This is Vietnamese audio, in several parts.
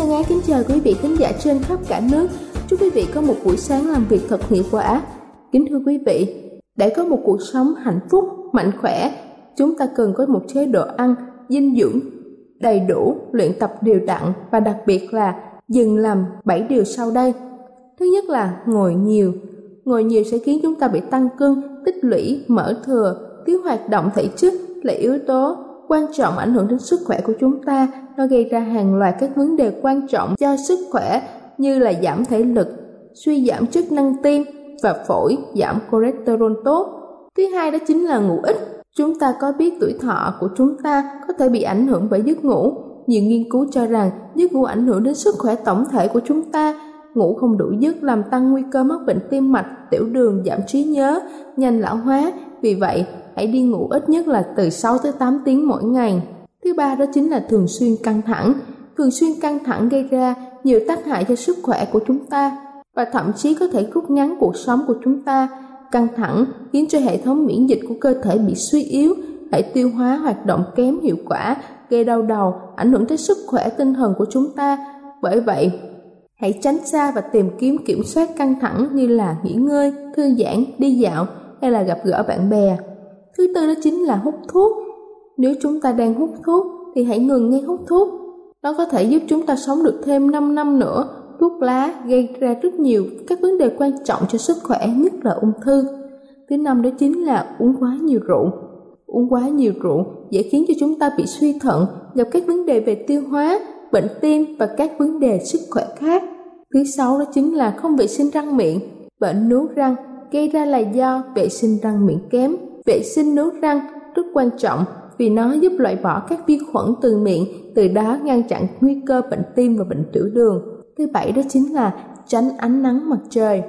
Thân ái kính chào quý vị khán giả trên khắp cả nước. Chúc quý vị có một buổi sáng làm việc thật hiệu quả. Kính thưa quý vị, để có một cuộc sống hạnh phúc, mạnh khỏe, chúng ta cần có một chế độ ăn dinh dưỡng đầy đủ, luyện tập đều đặn và đặc biệt là dừng làm 7 điều sau đây. Thứ nhất là ngồi nhiều. Ngồi nhiều sẽ khiến chúng ta bị tăng cân, tích lũy, mỡ thừa, thiếu hoạt động thể chất là yếu tố quan trọng ảnh hưởng đến sức khỏe của chúng ta. Nó gây ra hàng loạt các vấn đề quan trọng cho sức khỏe như là giảm thể lực, suy giảm chức năng tim và phổi, giảm cholesterol tốt. Thứ hai đó chính là ngủ ít. Chúng ta có biết tuổi thọ của chúng ta có thể bị ảnh hưởng bởi giấc ngủ. Nhiều nghiên cứu cho rằng giấc ngủ ảnh hưởng đến sức khỏe tổng thể của chúng ta. Ngủ không đủ giấc làm tăng nguy cơ mắc bệnh tim mạch, tiểu đường, giảm trí nhớ, nhanh lão hóa. Vì vậy, hãy đi ngủ ít nhất là từ 6 tới 8 tiếng mỗi ngày. Thứ ba đó chính là thường xuyên căng thẳng. Thường xuyên căng thẳng gây ra nhiều tác hại cho sức khỏe của chúng ta và thậm chí có thể rút ngắn cuộc sống của chúng ta. Căng thẳng khiến cho hệ thống miễn dịch của cơ thể bị suy yếu, hệ tiêu hóa hoạt động kém hiệu quả, gây đau đầu, ảnh hưởng tới sức khỏe tinh thần của chúng ta. Bởi vậy, hãy tránh xa và tìm kiếm kiểm soát căng thẳng như là nghỉ ngơi, thư giãn, đi dạo hay là gặp gỡ bạn bè. Thứ tư đó chính là hút thuốc. Nếu chúng ta đang hút thuốc thì hãy ngừng ngay hút thuốc. Nó có thể giúp chúng ta sống được thêm 5 năm nữa. Thuốc lá gây ra rất nhiều các vấn đề quan trọng cho sức khỏe, nhất là ung thư. Thứ năm đó chính là uống quá nhiều rượu. Uống quá nhiều rượu dễ khiến cho chúng ta bị suy thận, gặp các vấn đề về tiêu hóa, bệnh tim và các vấn đề sức khỏe khác. Thứ sáu đó chính là không vệ sinh răng miệng. Bệnh nuốt răng gây ra là do vệ sinh răng miệng kém. Vệ sinh nuốt răng rất quan trọng vì nó giúp loại bỏ các vi khuẩn từ miệng, từ đó ngăn chặn nguy cơ bệnh tim và bệnh tiểu đường. Thứ bảy đó chính là tránh ánh nắng mặt trời.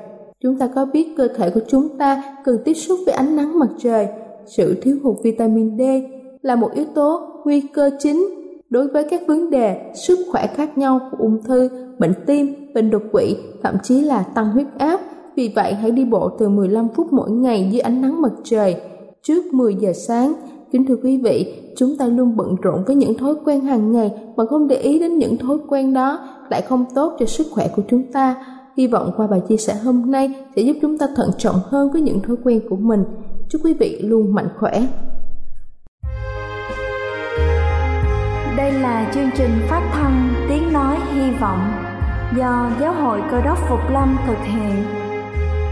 Chúng ta có biết cơ thể của chúng ta cần tiếp xúc với ánh nắng mặt trời. Sự thiếu hụt vitamin D là một yếu tố nguy cơ chính đối với các vấn đề sức khỏe khác nhau của ung thư, bệnh tim, bệnh đột quỵ, thậm chí là tăng huyết áp. Vì vậy hãy đi bộ từ 15 phút mỗi ngày dưới ánh nắng mặt trời trước 10 giờ sáng. Kính thưa quý vị, chúng ta luôn bận rộn với những thói quen hàng ngày mà không để ý đến những thói quen đó lại không tốt cho sức khỏe của chúng ta. Hy vọng qua bài chia sẻ hôm nay sẽ giúp chúng ta thận trọng hơn với những thói quen của mình. Chúc quý vị luôn mạnh khỏe. Đây là chương trình phát thanh Tiếng Nói Hy Vọng do Giáo hội Cơ đốc Phục Lâm thực hiện.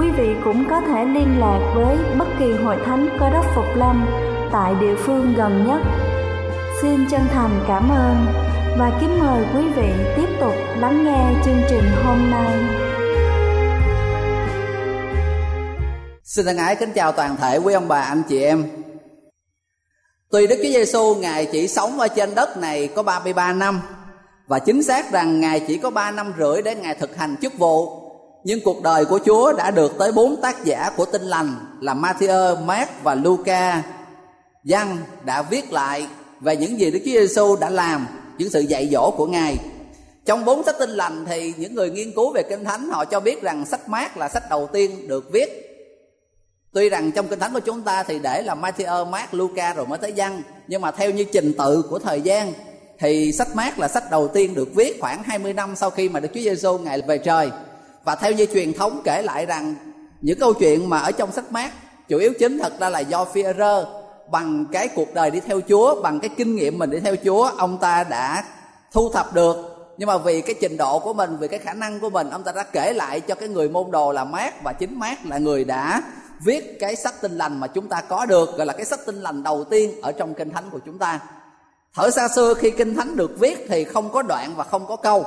quý vị cũng có thể liên lạc với bất kỳ hội thánh cơ đốc Phục Lâm tại địa phương gần nhất. Xin chân thành cảm ơn và kính mời quý vị tiếp tục lắng nghe chương trình hôm nay. Xin thân ái kính chào toàn thể quý ông bà, anh chị em. Tuy Đức Chúa Giêsu ngài chỉ sống ở trên đất này có 33 năm và chính xác rằng ngài chỉ có 3 năm rưỡi để ngài thực hành chức vụ. Nhưng cuộc đời của Chúa đã được tới bốn tác giả của Tin lành là Matthew, Mark và Luca. Giăng đã viết lại về những gì Đức Chúa Giêsu đã làm, những sự dạy dỗ của ngài. Trong bốn sách Tin lành thì những người nghiên cứu về Kinh Thánh họ cho biết rằng sách Mark là sách đầu tiên được viết Tuy rằng trong kinh thánh của chúng ta thì để là Matthew, Mark, Luca rồi mới tới Giăng Nhưng mà theo như trình tự của thời gian Thì sách Mark là sách đầu tiên được viết khoảng 20 năm sau khi mà Đức Chúa Giêsu ngài về trời và theo như truyền thống kể lại rằng, Những câu chuyện mà ở trong sách mát, Chủ yếu chính thật ra là do phi rơ Bằng cái cuộc đời đi theo Chúa, Bằng cái kinh nghiệm mình đi theo Chúa, Ông ta đã thu thập được. Nhưng mà vì cái trình độ của mình, vì cái khả năng của mình, ông ta đã kể lại cho cái người môn đồ là mát, và chính mát là người đã viết cái sách tinh lành mà chúng ta có được, gọi là cái sách tinh lành đầu tiên ở trong kinh thánh của chúng ta. Thở xa xưa khi kinh thánh được viết thì không có đoạn và không có câu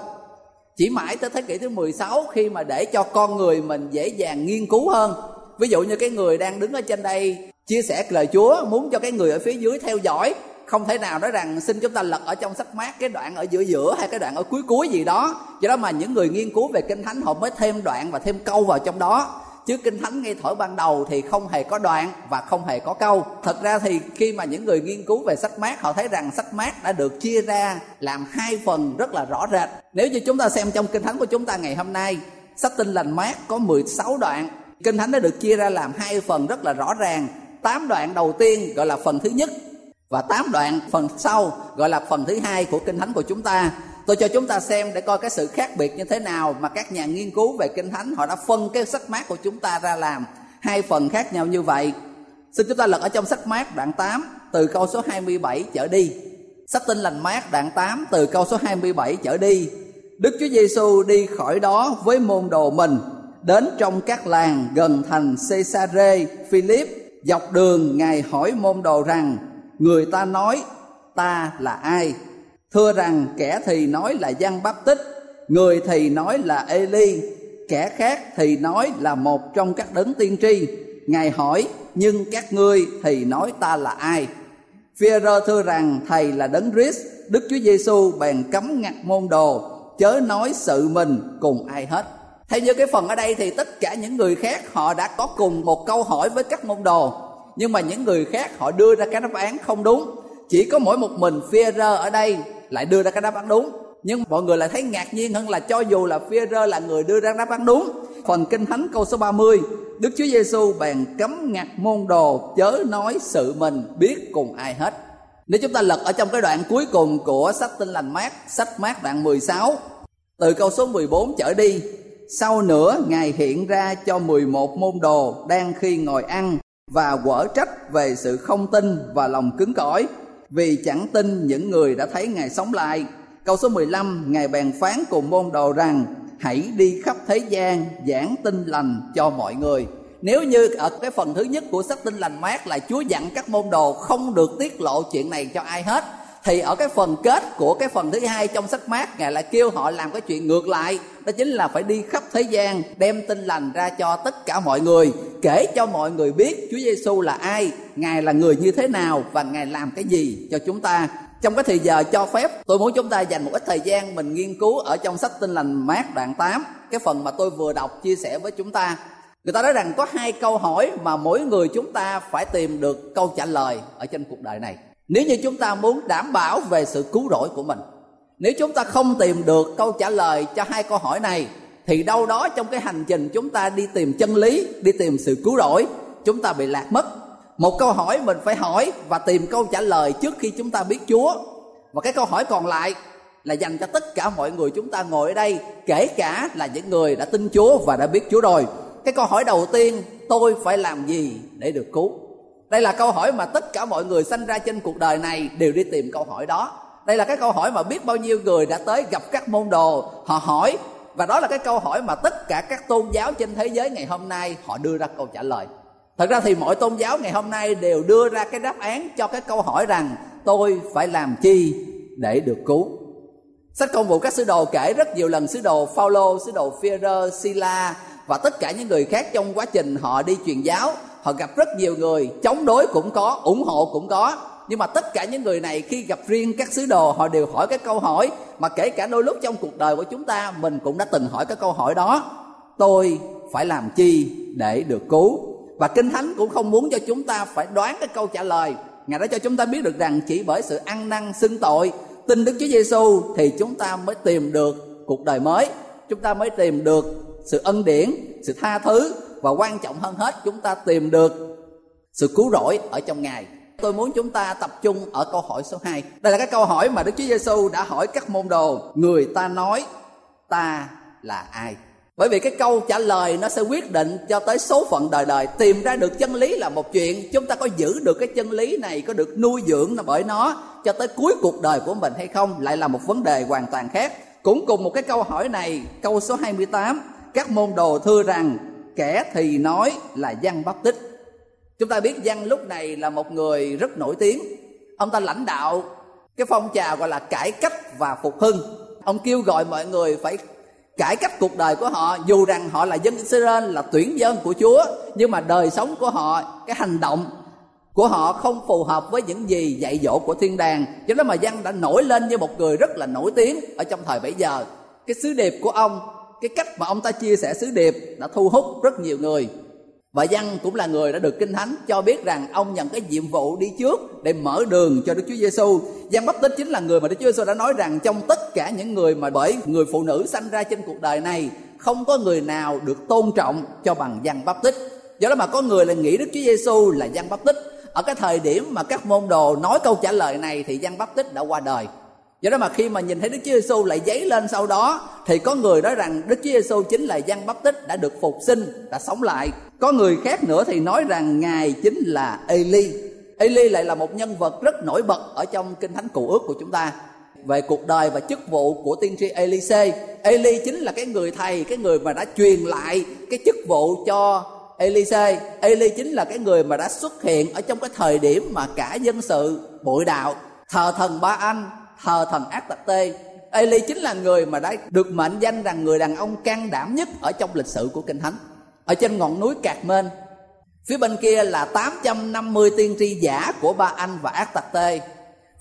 chỉ mãi tới thế kỷ thứ 16 khi mà để cho con người mình dễ dàng nghiên cứu hơn. Ví dụ như cái người đang đứng ở trên đây chia sẻ lời Chúa, muốn cho cái người ở phía dưới theo dõi. Không thể nào nói rằng xin chúng ta lật ở trong sách mát cái đoạn ở giữa giữa hay cái đoạn ở cuối cuối gì đó. Do đó mà những người nghiên cứu về kinh thánh họ mới thêm đoạn và thêm câu vào trong đó chứ kinh thánh ngay thổi ban đầu thì không hề có đoạn và không hề có câu. Thật ra thì khi mà những người nghiên cứu về sách mát, họ thấy rằng sách mát đã được chia ra làm hai phần rất là rõ rệt. Nếu như chúng ta xem trong kinh thánh của chúng ta ngày hôm nay, sách tin lành mát có 16 đoạn. Kinh thánh đã được chia ra làm hai phần rất là rõ ràng. Tám đoạn đầu tiên gọi là phần thứ nhất và tám đoạn phần sau gọi là phần thứ hai của kinh thánh của chúng ta tôi cho chúng ta xem để coi cái sự khác biệt như thế nào mà các nhà nghiên cứu về kinh thánh họ đã phân cái sách mát của chúng ta ra làm. Hai phần khác nhau như vậy. Xin chúng ta lật ở trong sách mát đoạn 8 từ câu số 27 trở đi. Sách tinh lành mát đoạn 8 từ câu số 27 trở đi. Đức Chúa Giêsu đi khỏi đó với môn đồ mình, đến trong các làng gần thành Caesarea Philip, dọc đường ngài hỏi môn đồ rằng, người ta nói, ta là ai? Thưa rằng kẻ thì nói là Giăng Báp Tích, người thì nói là Eli, kẻ khác thì nói là một trong các đấng tiên tri. Ngài hỏi, nhưng các ngươi thì nói ta là ai? Phi-rơ thưa rằng thầy là đấng Christ, Đức Chúa Giêsu bèn cấm ngặt môn đồ, chớ nói sự mình cùng ai hết. Theo như cái phần ở đây thì tất cả những người khác họ đã có cùng một câu hỏi với các môn đồ, nhưng mà những người khác họ đưa ra cái đáp án không đúng. Chỉ có mỗi một mình Phi-rơ ở đây lại đưa ra cái đáp án đúng. Nhưng mọi người lại thấy ngạc nhiên hơn là cho dù là Phi-rơ là người đưa ra đáp án đúng. Phần kinh thánh câu số 30 Đức Chúa Giêsu bèn cấm ngặt môn đồ chớ nói sự mình biết cùng ai hết. Nếu chúng ta lật ở trong cái đoạn cuối cùng của sách tinh lành mát, sách mát đoạn 16 từ câu số 14 trở đi, sau nữa ngài hiện ra cho 11 môn đồ đang khi ngồi ăn và quở trách về sự không tin và lòng cứng cỏi vì chẳng tin những người đã thấy Ngài sống lại. Câu số 15, Ngài bèn phán cùng môn đồ rằng hãy đi khắp thế gian giảng tin lành cho mọi người. Nếu như ở cái phần thứ nhất của sách tin lành mát là Chúa dặn các môn đồ không được tiết lộ chuyện này cho ai hết thì ở cái phần kết của cái phần thứ hai trong sách mát ngài lại kêu họ làm cái chuyện ngược lại đó chính là phải đi khắp thế gian, đem tin lành ra cho tất cả mọi người, kể cho mọi người biết Chúa Giêsu là ai, ngài là người như thế nào và ngài làm cái gì cho chúng ta. Trong cái thời giờ cho phép, tôi muốn chúng ta dành một ít thời gian mình nghiên cứu ở trong sách tin lành mát đoạn 8 cái phần mà tôi vừa đọc chia sẻ với chúng ta. Người ta nói rằng có hai câu hỏi mà mỗi người chúng ta phải tìm được câu trả lời ở trên cuộc đời này. Nếu như chúng ta muốn đảm bảo về sự cứu rỗi của mình nếu chúng ta không tìm được câu trả lời cho hai câu hỏi này, thì đâu đó trong cái hành trình chúng ta đi tìm chân lý, đi tìm sự cứu rỗi, chúng ta bị lạc mất. Một câu hỏi mình phải hỏi và tìm câu trả lời trước khi chúng ta biết chúa. Và cái câu hỏi còn lại là dành cho tất cả mọi người chúng ta ngồi ở đây, kể cả là những người đã tin chúa và đã biết chúa rồi. Cái câu hỏi đầu tiên, tôi phải làm gì để được cứu? Đây là câu hỏi mà tất cả mọi người sanh ra trên cuộc đời này đều đi tìm câu hỏi đó đây là cái câu hỏi mà biết bao nhiêu người đã tới gặp các môn đồ. Họ hỏi và đó là cái câu hỏi mà tất cả các tôn giáo trên thế giới ngày hôm nay họ đưa ra câu trả lời. Thật ra thì mọi tôn giáo ngày hôm nay đều đưa ra cái đáp án cho cái câu hỏi rằng tôi phải làm chi để được cứu? Sách công vụ các sứ đồ kể rất nhiều lần sứ đồ Phaolô, sứ đồ Phi-rơ, Sila và tất cả những người khác trong quá trình họ đi truyền giáo. Họ gặp rất nhiều người chống đối cũng có ủng hộ cũng có nhưng mà tất cả những người này khi gặp riêng các sứ đồ, họ đều hỏi cái câu hỏi mà kể cả đôi lúc trong cuộc đời của chúng ta, mình cũng đã từng hỏi cái câu hỏi đó. Tôi phải làm chi để được cứu? Và kinh thánh cũng không muốn cho chúng ta phải đoán cái câu trả lời. Ngài đã cho chúng ta biết được rằng chỉ bởi sự ăn năn, xưng tội, tin đức chúa giêsu thì chúng ta mới tìm được cuộc đời mới. Chúng ta mới tìm được sự ân điển, sự tha thứ và quan trọng hơn hết, chúng ta tìm được sự cứu rỗi ở trong ngài tôi muốn chúng ta tập trung ở câu hỏi số 2 đây là cái câu hỏi mà đức chúa giêsu đã hỏi các môn đồ. Người ta nói, ta là ai? Bởi vì cái câu trả lời nó sẽ quyết định cho tới số phận đời đời. Tìm ra được chân lý là một chuyện. Chúng ta có giữ được cái chân lý này, có được nuôi dưỡng bởi nó cho tới cuối cuộc đời của mình hay không lại là một vấn đề hoàn toàn khác. Cũng cùng một cái câu hỏi này, câu số 28 các môn đồ thưa rằng, kẻ thì nói là giăng bắp tích chúng ta biết văn lúc này là một người rất nổi tiếng. Ông ta lãnh đạo cái phong trào gọi là cải cách và phục hưng. Ông kêu gọi mọi người phải cải cách cuộc đời của họ, dù rằng họ là dân Israel, là tuyển dân của Chúa, nhưng mà đời sống của họ, cái hành động của họ không phù hợp với những gì dạy dỗ của thiên đàng. Cho nên mà văn đã nổi lên như một người rất là nổi tiếng ở trong thời bấy giờ. Cái sứ điệp của ông, cái cách mà ông ta chia sẻ sứ điệp đã thu hút rất nhiều người và văn cũng là người đã được kinh thánh cho biết rằng ông nhận cái nhiệm vụ đi trước để mở đường cho Đức Chúa Giêsu. Giăng Bắp Tích chính là người mà Đức Chúa Giêsu đã nói rằng trong tất cả những người mà bởi người phụ nữ sanh ra trên cuộc đời này, không có người nào được tôn trọng cho bằng Giăng Bắp Tích. Do đó mà có người là nghĩ Đức Chúa Giêsu là Giăng Bắp Tích. Ở cái thời điểm mà các môn đồ nói câu trả lời này thì Giăng Bắp Tích đã qua đời do đó mà khi mà nhìn thấy Đức Chúa Giêsu lại dấy lên sau đó thì có người nói rằng Đức Chúa Giêsu chính là Giăng Báp Tích đã được phục sinh, đã sống lại. Có người khác nữa thì nói rằng Ngài chính là Eli. Eli lại là một nhân vật rất nổi bật ở trong kinh thánh cụ ước của chúng ta về cuộc đời và chức vụ của tiên tri Elise. Eli chính là cái người thầy, cái người mà đã truyền lại cái chức vụ cho Elise. Eli chính là cái người mà đã xuất hiện ở trong cái thời điểm mà cả dân sự bội đạo thờ thần ba anh thờ thần ác tặc tê Eli chính là người mà đã được mệnh danh rằng người đàn ông can đảm nhất ở trong lịch sử của Kinh Thánh. Ở trên ngọn núi Cạc Mên, phía bên kia là 850 tiên tri giả của Ba Anh và ác tặc tê.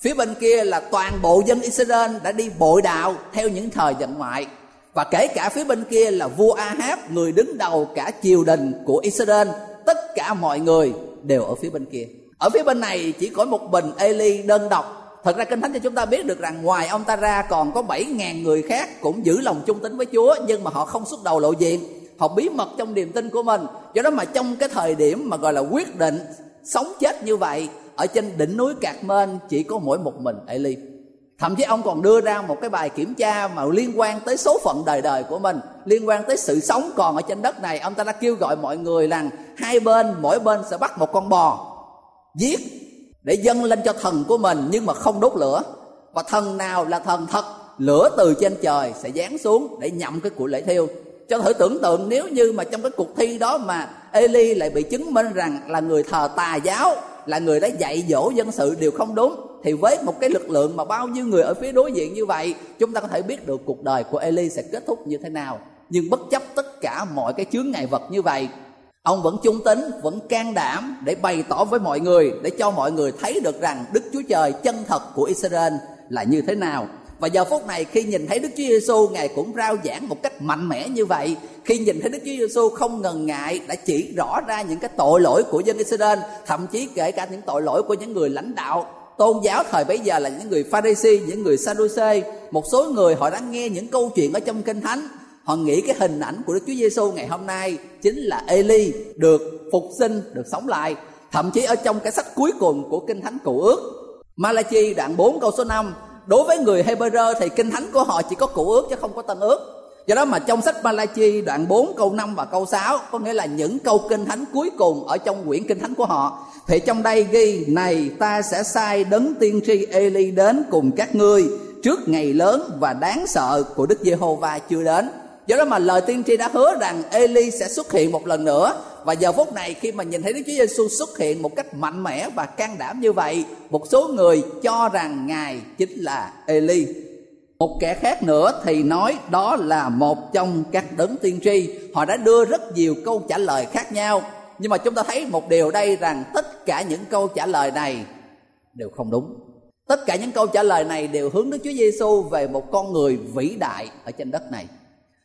Phía bên kia là toàn bộ dân Israel đã đi bội đạo theo những thời vận ngoại. Và kể cả phía bên kia là vua Ahab, người đứng đầu cả triều đình của Israel. Tất cả mọi người đều ở phía bên kia. Ở phía bên này chỉ có một bình Eli đơn độc Thật ra Kinh Thánh cho chúng ta biết được rằng ngoài ông ta ra còn có 7.000 người khác cũng giữ lòng trung tín với Chúa nhưng mà họ không xuất đầu lộ diện. Họ bí mật trong niềm tin của mình. Do đó mà trong cái thời điểm mà gọi là quyết định sống chết như vậy ở trên đỉnh núi Cạc Mên chỉ có mỗi một mình Eli. Thậm chí ông còn đưa ra một cái bài kiểm tra mà liên quan tới số phận đời đời của mình, liên quan tới sự sống còn ở trên đất này. Ông ta đã kêu gọi mọi người rằng hai bên, mỗi bên sẽ bắt một con bò, giết để dâng lên cho thần của mình, nhưng mà không đốt lửa. Và thần nào là thần thật, lửa từ trên trời sẽ giáng xuống để nhậm cái của lễ thiêu. Cho thử tưởng tượng, nếu như mà trong cái cuộc thi đó mà Eli lại bị chứng minh rằng là người thờ tà giáo, là người đã dạy dỗ dân sự đều không đúng, thì với một cái lực lượng mà bao nhiêu người ở phía đối diện như vậy, chúng ta có thể biết được cuộc đời của Eli sẽ kết thúc như thế nào. Nhưng bất chấp tất cả mọi cái chướng ngại vật như vậy ông vẫn trung tính vẫn can đảm để bày tỏ với mọi người để cho mọi người thấy được rằng đức chúa trời chân thật của israel là như thế nào và giờ phút này khi nhìn thấy Đức Chúa Giêsu ngài cũng rao giảng một cách mạnh mẽ như vậy. Khi nhìn thấy Đức Chúa Giêsu không ngần ngại đã chỉ rõ ra những cái tội lỗi của dân Israel, thậm chí kể cả những tội lỗi của những người lãnh đạo tôn giáo thời bấy giờ là những người Pharisee, những người Sadducee. Một số người họ đã nghe những câu chuyện ở trong kinh thánh họ nghĩ cái hình ảnh của Đức Chúa Giêsu ngày hôm nay chính là Eli được phục sinh, được sống lại. Thậm chí ở trong cái sách cuối cùng của Kinh Thánh Cựu Ước, Malachi đoạn 4 câu số 5, đối với người Hebrew thì Kinh Thánh của họ chỉ có Cựu Ước chứ không có Tân Ước. Do đó mà trong sách Malachi đoạn 4 câu 5 và câu 6 có nghĩa là những câu kinh thánh cuối cùng ở trong quyển kinh thánh của họ. Thì trong đây ghi này ta sẽ sai đấng tiên tri Eli đến cùng các ngươi trước ngày lớn và đáng sợ của Đức Giê-hô-va chưa đến do đó mà lời tiên tri đã hứa rằng Eli sẽ xuất hiện một lần nữa. Và giờ phút này khi mà nhìn thấy Đức Chúa Giêsu xuất hiện một cách mạnh mẽ và can đảm như vậy, một số người cho rằng Ngài chính là Eli. một kẻ khác nữa thì nói đó là một trong các đấng tiên tri. Họ đã đưa rất nhiều câu trả lời khác nhau. Nhưng mà chúng ta thấy một điều đây rằng tất cả những câu trả lời này đều không đúng. Tất cả những câu trả lời này đều hướng đến Chúa Giêsu về một con người vĩ đại ở trên đất này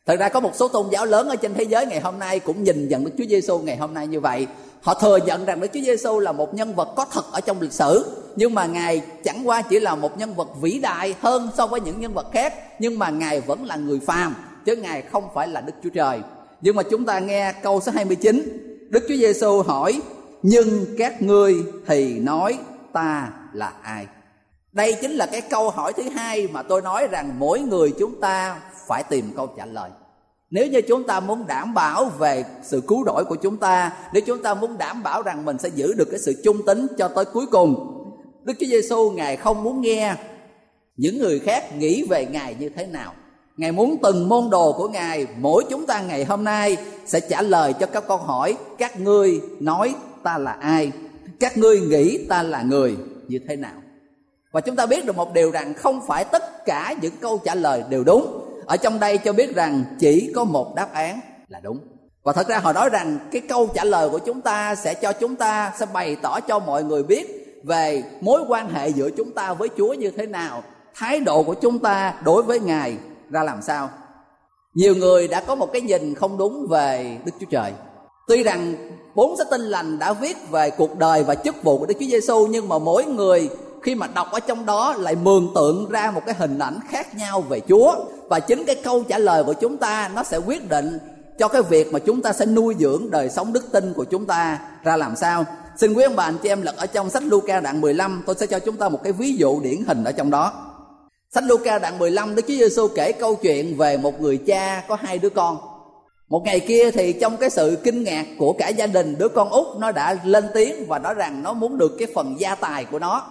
thật ra có một số tôn giáo lớn ở trên thế giới ngày hôm nay cũng nhìn nhận Đức Chúa Giêsu ngày hôm nay như vậy. Họ thừa nhận rằng Đức Chúa Giêsu là một nhân vật có thật ở trong lịch sử, nhưng mà ngài chẳng qua chỉ là một nhân vật vĩ đại hơn so với những nhân vật khác, nhưng mà ngài vẫn là người phàm, chứ ngài không phải là Đức Chúa Trời. Nhưng mà chúng ta nghe câu số 29 Đức Chúa Giêsu hỏi, nhưng các ngươi thì nói ta là ai? Đây chính là cái câu hỏi thứ hai mà tôi nói rằng mỗi người chúng ta phải tìm câu trả lời. Nếu như chúng ta muốn đảm bảo về sự cứu rỗi của chúng ta, nếu chúng ta muốn đảm bảo rằng mình sẽ giữ được cái sự trung tín cho tới cuối cùng, đức chúa giêsu ngài không muốn nghe những người khác nghĩ về ngài như thế nào. Ngài muốn từng môn đồ của ngài mỗi chúng ta ngày hôm nay sẽ trả lời cho các câu hỏi, các ngươi nói ta là ai? Các ngươi nghĩ ta là người như thế nào? Và chúng ta biết được một điều rằng không phải tất cả những câu trả lời đều đúng ở trong đây cho biết rằng chỉ có một đáp án là đúng. Và thật ra họ nói rằng cái câu trả lời của chúng ta sẽ cho chúng ta, sẽ bày tỏ cho mọi người biết về mối quan hệ giữa chúng ta với chúa như thế nào, thái độ của chúng ta đối với ngài ra làm sao. Nhiều người đã có một cái nhìn không đúng về đức chúa trời. Tuy rằng bốn sách tin lành đã viết về cuộc đời và chức vụ của đức chúa giêsu nhưng mà mỗi người khi mà đọc ở trong đó lại mường tượng ra một cái hình ảnh khác nhau về Chúa và chính cái câu trả lời của chúng ta nó sẽ quyết định cho cái việc mà chúng ta sẽ nuôi dưỡng đời sống đức tin của chúng ta ra làm sao. Xin quý ông bà anh chị em lật ở trong sách Luca đoạn 15, tôi sẽ cho chúng ta một cái ví dụ điển hình ở trong đó. Sách Luca đoạn 15, Đức Chúa Giêsu kể câu chuyện về một người cha có hai đứa con. Một ngày kia thì trong cái sự kinh ngạc của cả gia đình, đứa con út nó đã lên tiếng và nói rằng nó muốn được cái phần gia tài của nó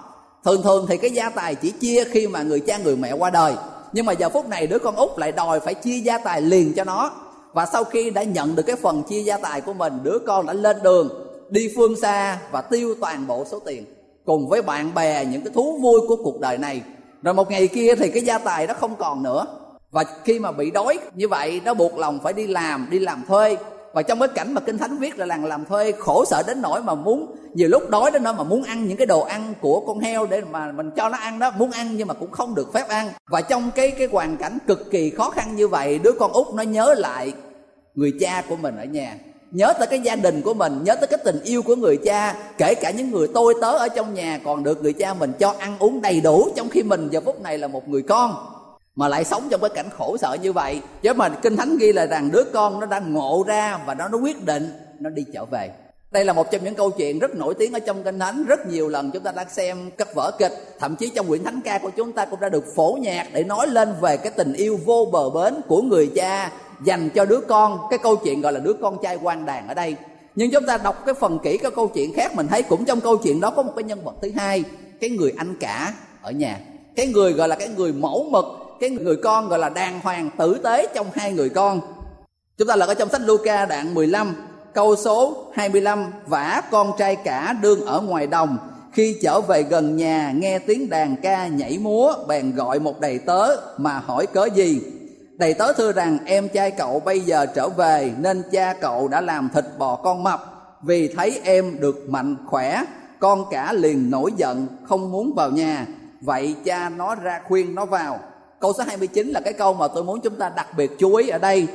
thường thường thì cái gia tài chỉ chia khi mà người cha người mẹ qua đời nhưng mà giờ phút này đứa con út lại đòi phải chia gia tài liền cho nó. Và sau khi đã nhận được cái phần chia gia tài của mình, đứa con đã lên đường, đi phương xa và tiêu toàn bộ số tiền cùng với bạn bè những cái thú vui của cuộc đời này. Rồi một ngày kia thì cái gia tài đó không còn nữa. Và khi mà bị đói như vậy, nó buộc lòng phải đi làm đi làm thuê và trong cái cảnh mà kinh thánh viết là làng làm thuê, khổ sở đến nỗi mà muốn, nhiều lúc đói đến nỗi mà muốn ăn những cái đồ ăn của con heo để mà mình cho nó ăn đó, muốn ăn nhưng mà cũng không được phép ăn. Và trong cái cái hoàn cảnh cực kỳ khó khăn như vậy, đứa con út nó nhớ lại người cha của mình ở nhà, nhớ tới cái gia đình của mình, nhớ tới cái tình yêu của người cha, kể cả những người tôi tớ ở trong nhà còn được người cha mình cho ăn uống đầy đủ, trong khi mình giờ phút này là một người con mà lại sống trong cái cảnh khổ sở như vậy. Chứ mà kinh thánh ghi là rằng đứa con nó đang ngộ ra và nó nó quyết định nó đi trở về. Đây là một trong những câu chuyện rất nổi tiếng ở trong kinh thánh. Rất nhiều lần chúng ta đã xem các vở kịch. Thậm chí trong quyển thánh ca của chúng ta cũng đã được phổ nhạc để nói lên về cái tình yêu vô bờ bến của người cha dành cho đứa con. Cái câu chuyện gọi là đứa con trai quan đàn ở đây. Nhưng chúng ta đọc cái phần kỹ các câu chuyện khác, mình thấy cũng trong câu chuyện đó có một cái nhân vật thứ hai, cái người anh cả ở nhà. Cái người gọi là cái người mẫu mực cái người con gọi là đàng hoàng tử tế trong hai người con. Chúng ta là ở trong sách Luca đoạn 15 câu số 25 vả con trai cả đương ở ngoài đồng. Khi trở về gần nhà, nghe tiếng đàn ca nhảy múa, bèn gọi một đầy tớ mà hỏi cớ gì. Đầy tớ thưa rằng, em trai cậu bây giờ trở về, nên cha cậu đã làm thịt bò con mập. Vì thấy em được mạnh khỏe, con cả liền nổi giận, không muốn vào nhà. Vậy cha nó ra khuyên nó vào câu số 29 là cái câu mà tôi muốn chúng ta đặc biệt chú ý ở đây.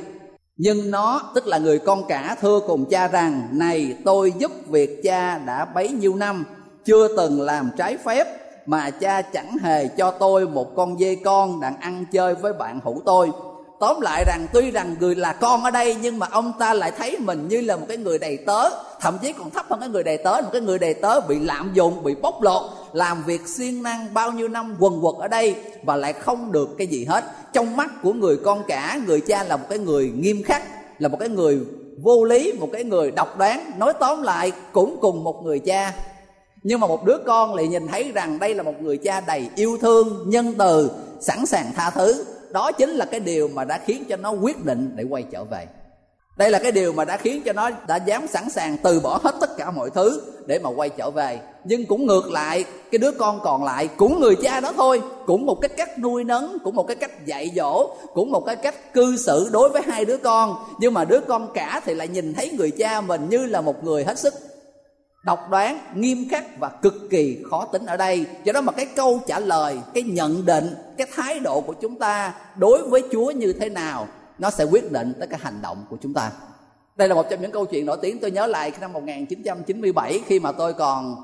Nhưng nó, tức là người con cả thưa cùng cha rằng, này, tôi giúp việc cha đã bấy nhiêu năm, chưa từng làm trái phép, mà cha chẳng hề cho tôi một con dê con đang ăn chơi với bạn hữu tôi. Tóm lại rằng, tuy rằng người là con ở đây, nhưng mà ông ta lại thấy mình như là một cái người đầy tớ, thậm chí còn thấp hơn cái người đầy tớ. Một cái người đầy tớ bị lạm dụng, bị bóc lột làm việc siêng năng bao nhiêu năm quần quật ở đây và lại không được cái gì hết. Trong mắt của người con cả, người cha là một cái người nghiêm khắc, là một cái người vô lý, một cái người độc đoán. Nói tóm lại, cũng cùng một người cha. Nhưng mà một đứa con lại nhìn thấy rằng đây là một người cha đầy yêu thương, nhân từ, sẵn sàng tha thứ. Đó chính là cái điều mà đã khiến cho nó quyết định để quay trở về đây là cái điều mà đã khiến cho nó đã dám sẵn sàng từ bỏ hết tất cả mọi thứ để mà quay trở về. Nhưng cũng ngược lại, cái đứa con còn lại cũng người cha đó thôi, cũng một cái cách nuôi nấng, cũng một cái cách dạy dỗ, cũng một cái cách cư xử đối với hai đứa con. Nhưng mà đứa con cả thì lại nhìn thấy người cha mình như là một người hết sức độc đoán, nghiêm khắc và cực kỳ khó tính ở đây. Cho đó mà cái câu trả lời, cái nhận định, cái thái độ của chúng ta đối với chúa như thế nào nó sẽ quyết định tới cái hành động của chúng ta. Đây là một trong những câu chuyện nổi tiếng. Tôi nhớ lại năm 1997 khi mà tôi còn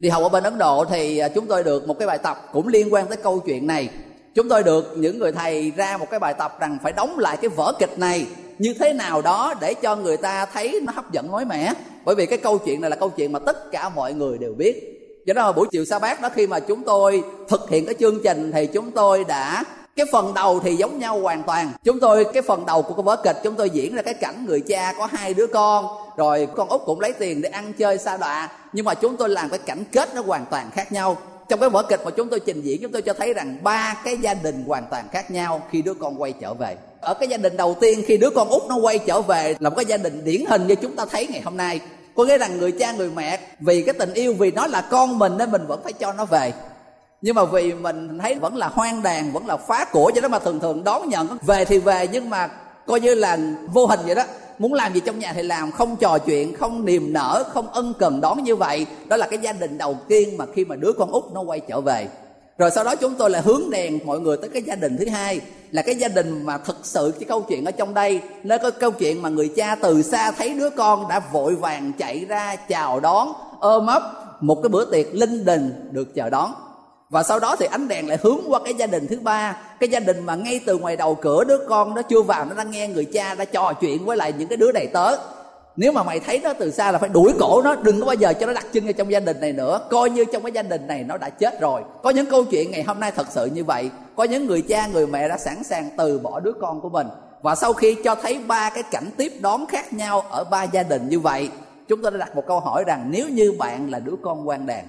đi học ở bên Ấn Độ thì à, chúng tôi được một cái bài tập cũng liên quan tới câu chuyện này. Chúng tôi được những người thầy ra một cái bài tập rằng phải đóng lại cái vở kịch này như thế nào đó để cho người ta thấy nó hấp dẫn mới mẻ. Bởi vì cái câu chuyện này là câu chuyện mà tất cả mọi người đều biết. Cho nên là buổi chiều sa bát đó, khi mà chúng tôi thực hiện cái chương trình thì chúng tôi đã cái phần đầu thì giống nhau hoàn toàn. Chúng tôi, cái phần đầu của cái vở kịch, chúng tôi diễn ra cái cảnh người cha có hai đứa con, rồi con út cũng lấy tiền để ăn chơi xa đọa. Nhưng mà chúng tôi làm cái cảnh kết nó hoàn toàn khác nhau. Trong cái vở kịch mà chúng tôi trình diễn, chúng tôi cho thấy rằng ba cái gia đình hoàn toàn khác nhau khi đứa con quay trở về. Ở cái gia đình đầu tiên, khi đứa con út nó quay trở về, là một cái gia đình điển hình như chúng ta thấy ngày hôm nay. Có nghĩa rằng người cha, người mẹ, vì cái tình yêu vì nó là con mình nên mình vẫn phải cho nó về nhưng mà vì mình thấy vẫn là hoang đàn, vẫn là phá của cho đó mà thường thường đón nhận. Về thì về, nhưng mà coi như là vô hình vậy đó. Muốn làm gì trong nhà thì làm, không trò chuyện, không niềm nở, không ân cần đón như vậy. Đó là cái gia đình đầu tiên mà khi mà đứa con út nó quay trở về. Rồi sau đó chúng tôi lại hướng đèn mọi người tới cái gia đình thứ hai. Là cái gia đình mà thực sự cái câu chuyện ở trong đây, nó có câu chuyện mà người cha từ xa thấy đứa con đã vội vàng chạy ra chào đón, ôm ấp một cái bữa tiệc linh đình được chờ đón và sau đó thì ánh đèn lại hướng qua cái gia đình thứ ba. Cái gia đình mà ngay từ ngoài đầu cửa đứa con nó chưa vào, nó đang nghe người cha đã trò chuyện với lại những cái đứa đầy tớ nếu mà mày thấy nó từ xa là phải đuổi cổ nó, đừng có bao giờ cho nó đặt chân vào trong gia đình này nữa. Coi như trong cái gia đình này nó đã chết rồi. Có những câu chuyện ngày hôm nay thật sự như vậy. Có những người cha, người mẹ đã sẵn sàng từ bỏ đứa con của mình. Và sau khi cho thấy ba cái cảnh tiếp đón khác nhau ở ba gia đình như vậy, chúng tôi đã đặt một câu hỏi rằng nếu như bạn là đứa con quan đàn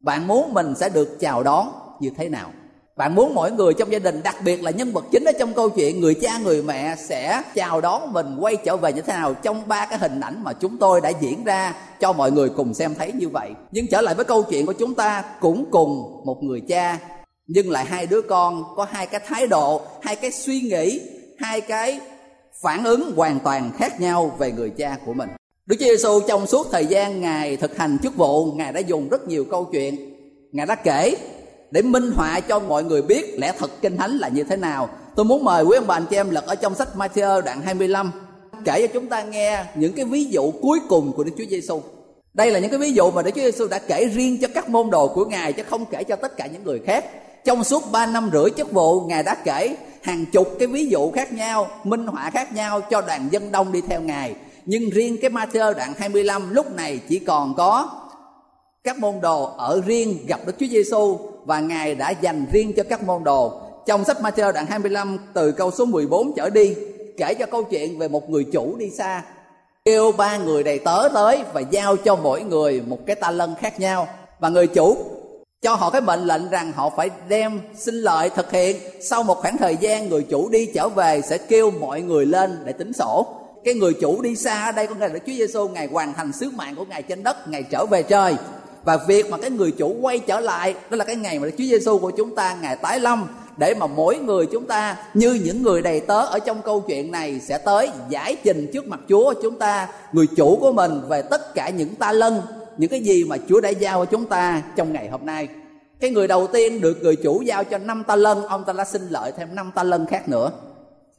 bạn muốn mình sẽ được chào đón như thế nào? Bạn muốn mỗi người trong gia đình, đặc biệt là nhân vật chính ở trong câu chuyện, người cha, người mẹ sẽ chào đón mình, quay trở về như thế nào? Trong ba cái hình ảnh mà chúng tôi đã diễn ra cho mọi người cùng xem thấy như vậy. Nhưng trở lại với câu chuyện của chúng ta, cũng cùng một người cha, nhưng lại hai đứa con có hai cái thái độ, hai cái suy nghĩ, hai cái phản ứng hoàn toàn khác nhau về người cha của mình. Đức Chúa Giêsu trong suốt thời gian Ngài thực hành chức vụ, Ngài đã dùng rất nhiều câu chuyện. Ngài đã kể để minh họa cho mọi người biết lẽ thật kinh thánh là như thế nào. Tôi muốn mời quý ông bà anh chị em lật ở trong sách Matthew đoạn 25 kể cho chúng ta nghe những cái ví dụ cuối cùng của Đức Chúa Giêsu. Đây là những cái ví dụ mà Đức Chúa Giêsu đã kể riêng cho các môn đồ của Ngài chứ không kể cho tất cả những người khác. Trong suốt 3 năm rưỡi chức vụ, Ngài đã kể hàng chục cái ví dụ khác nhau, minh họa khác nhau cho đoàn dân đông đi theo Ngài nhưng riêng cái Matthew đoạn 25 lúc này chỉ còn có các môn đồ ở riêng gặp Đức Chúa Giêsu và Ngài đã dành riêng cho các môn đồ. Trong sách Matthew đoạn 25 từ câu số 14 trở đi, kể cho câu chuyện về một người chủ đi xa, kêu ba người đầy tớ tới và giao cho mỗi người một cái ta lân khác nhau. Và người chủ cho họ cái mệnh lệnh rằng họ phải đem xin lợi thực hiện. Sau một khoảng thời gian, người chủ đi trở về sẽ kêu mọi người lên để tính sổ cái người chủ đi xa ở đây có nghĩa là Chúa Giêsu ngài hoàn thành sứ mạng của ngài trên đất, ngài trở về trời. Và việc mà cái người chủ quay trở lại, đó là cái ngày mà Chúa Giêsu của chúng ta, ngài tái lâm, để mà mỗi người chúng ta, như những người đầy tớ ở trong câu chuyện này, sẽ tới giải trình trước mặt Chúa chúng ta, người chủ của mình về tất cả những ta lân, những cái gì mà Chúa đã giao cho chúng ta trong ngày hôm nay. Cái người đầu tiên được người chủ giao cho năm ta lân, ông ta đã xin lợi thêm năm ta lân khác nữa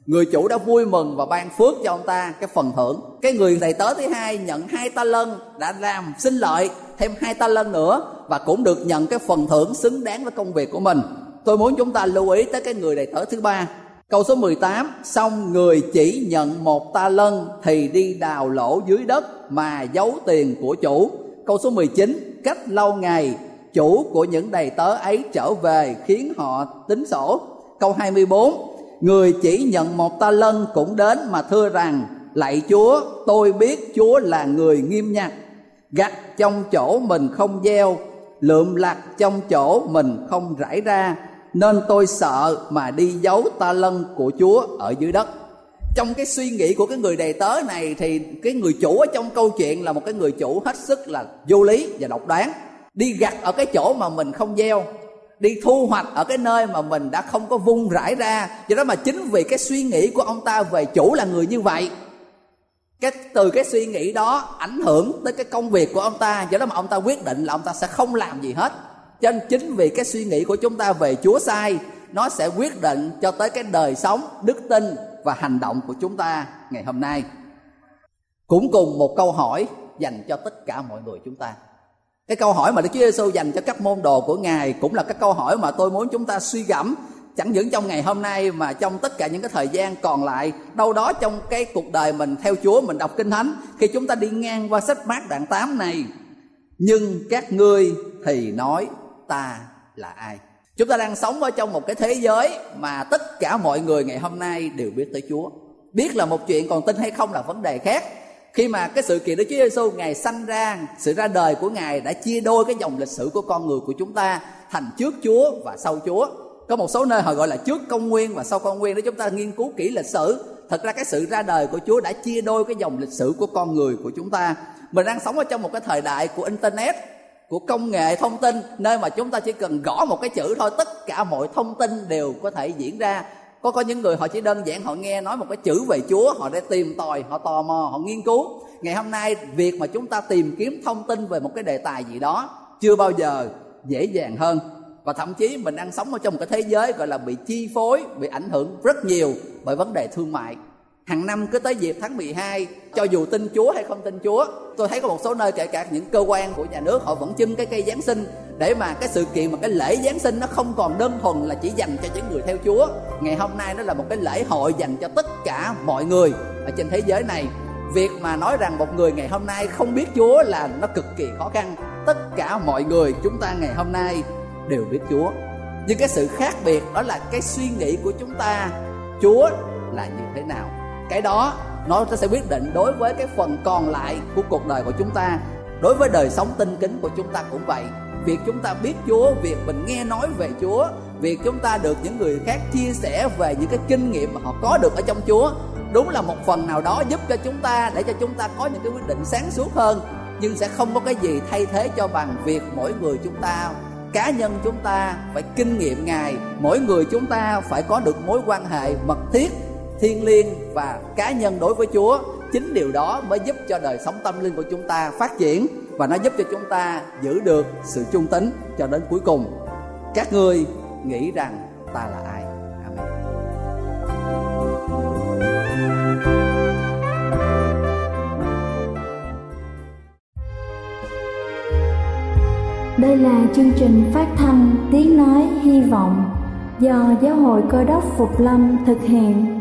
người chủ đã vui mừng và ban phước cho ông ta. Cái phần thưởng. Cái người thầy tớ thứ hai nhận hai ta lân, đã làm xin lợi thêm hai ta lân nữa và cũng được nhận cái phần thưởng xứng đáng với công việc của mình. Tôi muốn chúng ta lưu ý tới cái người đầy tớ thứ ba. Câu số 18 xong người chỉ nhận một ta lân thì đi đào lỗ dưới đất mà giấu tiền của chủ. Câu số 19 cách lâu ngày chủ của những đầy tớ ấy trở về khiến họ tính sổ. Câu 24 người chỉ nhận một ta lân cũng đến mà thưa rằng, lạy chúa, tôi biết chúa là người nghiêm nhặt gặt trong chỗ mình không gieo, lượm lặt trong chỗ mình không rải ra, nên tôi sợ mà đi giấu ta lân của chúa ở dưới đất. Trong cái suy nghĩ của cái người đầy tớ này thì cái người chủ ở trong câu chuyện là một cái người chủ hết sức là vô lý và độc đoán. Đi gặt ở cái chỗ mà mình không gieo đi thu hoạch ở cái nơi mà mình đã không có vung rải ra. Do đó mà chính vì cái suy nghĩ của ông ta về chủ là người như vậy, cái, từ cái suy nghĩ đó ảnh hưởng tới cái công việc của ông ta. Do đó mà ông ta quyết định là ông ta sẽ không làm gì hết. Cho nên chính vì cái suy nghĩ của chúng ta về chúa sai, nó sẽ quyết định cho tới cái đời sống đức tin và hành động của chúng ta ngày hôm nay. Cũng cùng một câu hỏi dành cho tất cả mọi người chúng ta cái câu hỏi mà Đức Chúa Giêsu dành cho các môn đồ của Ngài cũng là cái câu hỏi mà tôi muốn chúng ta suy gẫm. Chẳng những trong ngày hôm nay mà trong tất cả những cái thời gian còn lại, đâu đó trong cái cuộc đời mình theo Chúa, mình đọc kinh thánh, khi chúng ta đi ngang qua sách mát đoạn 8 này, nhưng các ngươi thì nói, ta là ai? Chúng ta đang sống ở trong một cái thế giới mà tất cả mọi người ngày hôm nay đều biết tới Chúa. Biết là một chuyện còn tin hay không là vấn đề khác khi mà cái sự kiện Đức Chúa Giêsu ngày sanh ra, sự ra đời của ngài đã chia đôi cái dòng lịch sử của con người của chúng ta thành trước Chúa và sau Chúa. Có một số nơi họ gọi là trước công nguyên và sau công nguyên để chúng ta nghiên cứu kỹ lịch sử. Thật ra cái sự ra đời của Chúa đã chia đôi cái dòng lịch sử của con người của chúng ta. Mình đang sống ở trong một cái thời đại của internet, của công nghệ thông tin, nơi mà chúng ta chỉ cần gõ một cái chữ thôi, tất cả mọi thông tin đều có thể diễn ra có có những người họ chỉ đơn giản họ nghe nói một cái chữ về Chúa, họ đã tìm tòi, họ tò mò, họ nghiên cứu. Ngày hôm nay, việc mà chúng ta tìm kiếm thông tin về một cái đề tài gì đó chưa bao giờ dễ dàng hơn. Và thậm chí mình đang sống ở trong một cái thế giới gọi là bị chi phối, bị ảnh hưởng rất nhiều bởi vấn đề thương mại hàng năm cứ tới dịp tháng 12 cho dù tin Chúa hay không tin Chúa, tôi thấy có một số nơi kể cả những cơ quan của nhà nước họ vẫn trưng cái cây Giáng sinh để mà cái sự kiện mà cái lễ Giáng sinh nó không còn đơn thuần là chỉ dành cho những người theo Chúa. Ngày hôm nay nó là một cái lễ hội dành cho tất cả mọi người ở trên thế giới này. Việc mà nói rằng một người ngày hôm nay không biết Chúa là nó cực kỳ khó khăn. Tất cả mọi người chúng ta ngày hôm nay đều biết Chúa. Nhưng cái sự khác biệt đó là cái suy nghĩ của chúng ta, Chúa là như thế nào? Cái đó nó sẽ quyết định đối với cái phần còn lại của cuộc đời của chúng ta. Đối với đời sống tinh kính của chúng ta cũng vậy. Việc chúng ta biết Chúa, việc mình nghe nói về Chúa, việc chúng ta được những người khác chia sẻ về những cái kinh nghiệm mà họ có được ở trong Chúa, đúng là một phần nào đó giúp cho chúng ta để cho chúng ta có những cái quyết định sáng suốt hơn, nhưng sẽ không có cái gì thay thế cho bằng việc mỗi người chúng ta cá nhân chúng ta phải kinh nghiệm ngài. Mỗi người chúng ta phải có được mối quan hệ mật thiết thiêng liêng và cá nhân đối với chúa, chính điều đó mới giúp cho đời sống tâm linh của chúng ta phát triển và nó giúp cho chúng ta giữ được sự trung tín cho đến cuối cùng. Các ngươi nghĩ rằng ta là ai? Amen. Đây là chương trình phát thanh Tiếng Nói Hy Vọng do Giáo hội Cơ đốc Phục Lâm thực hiện.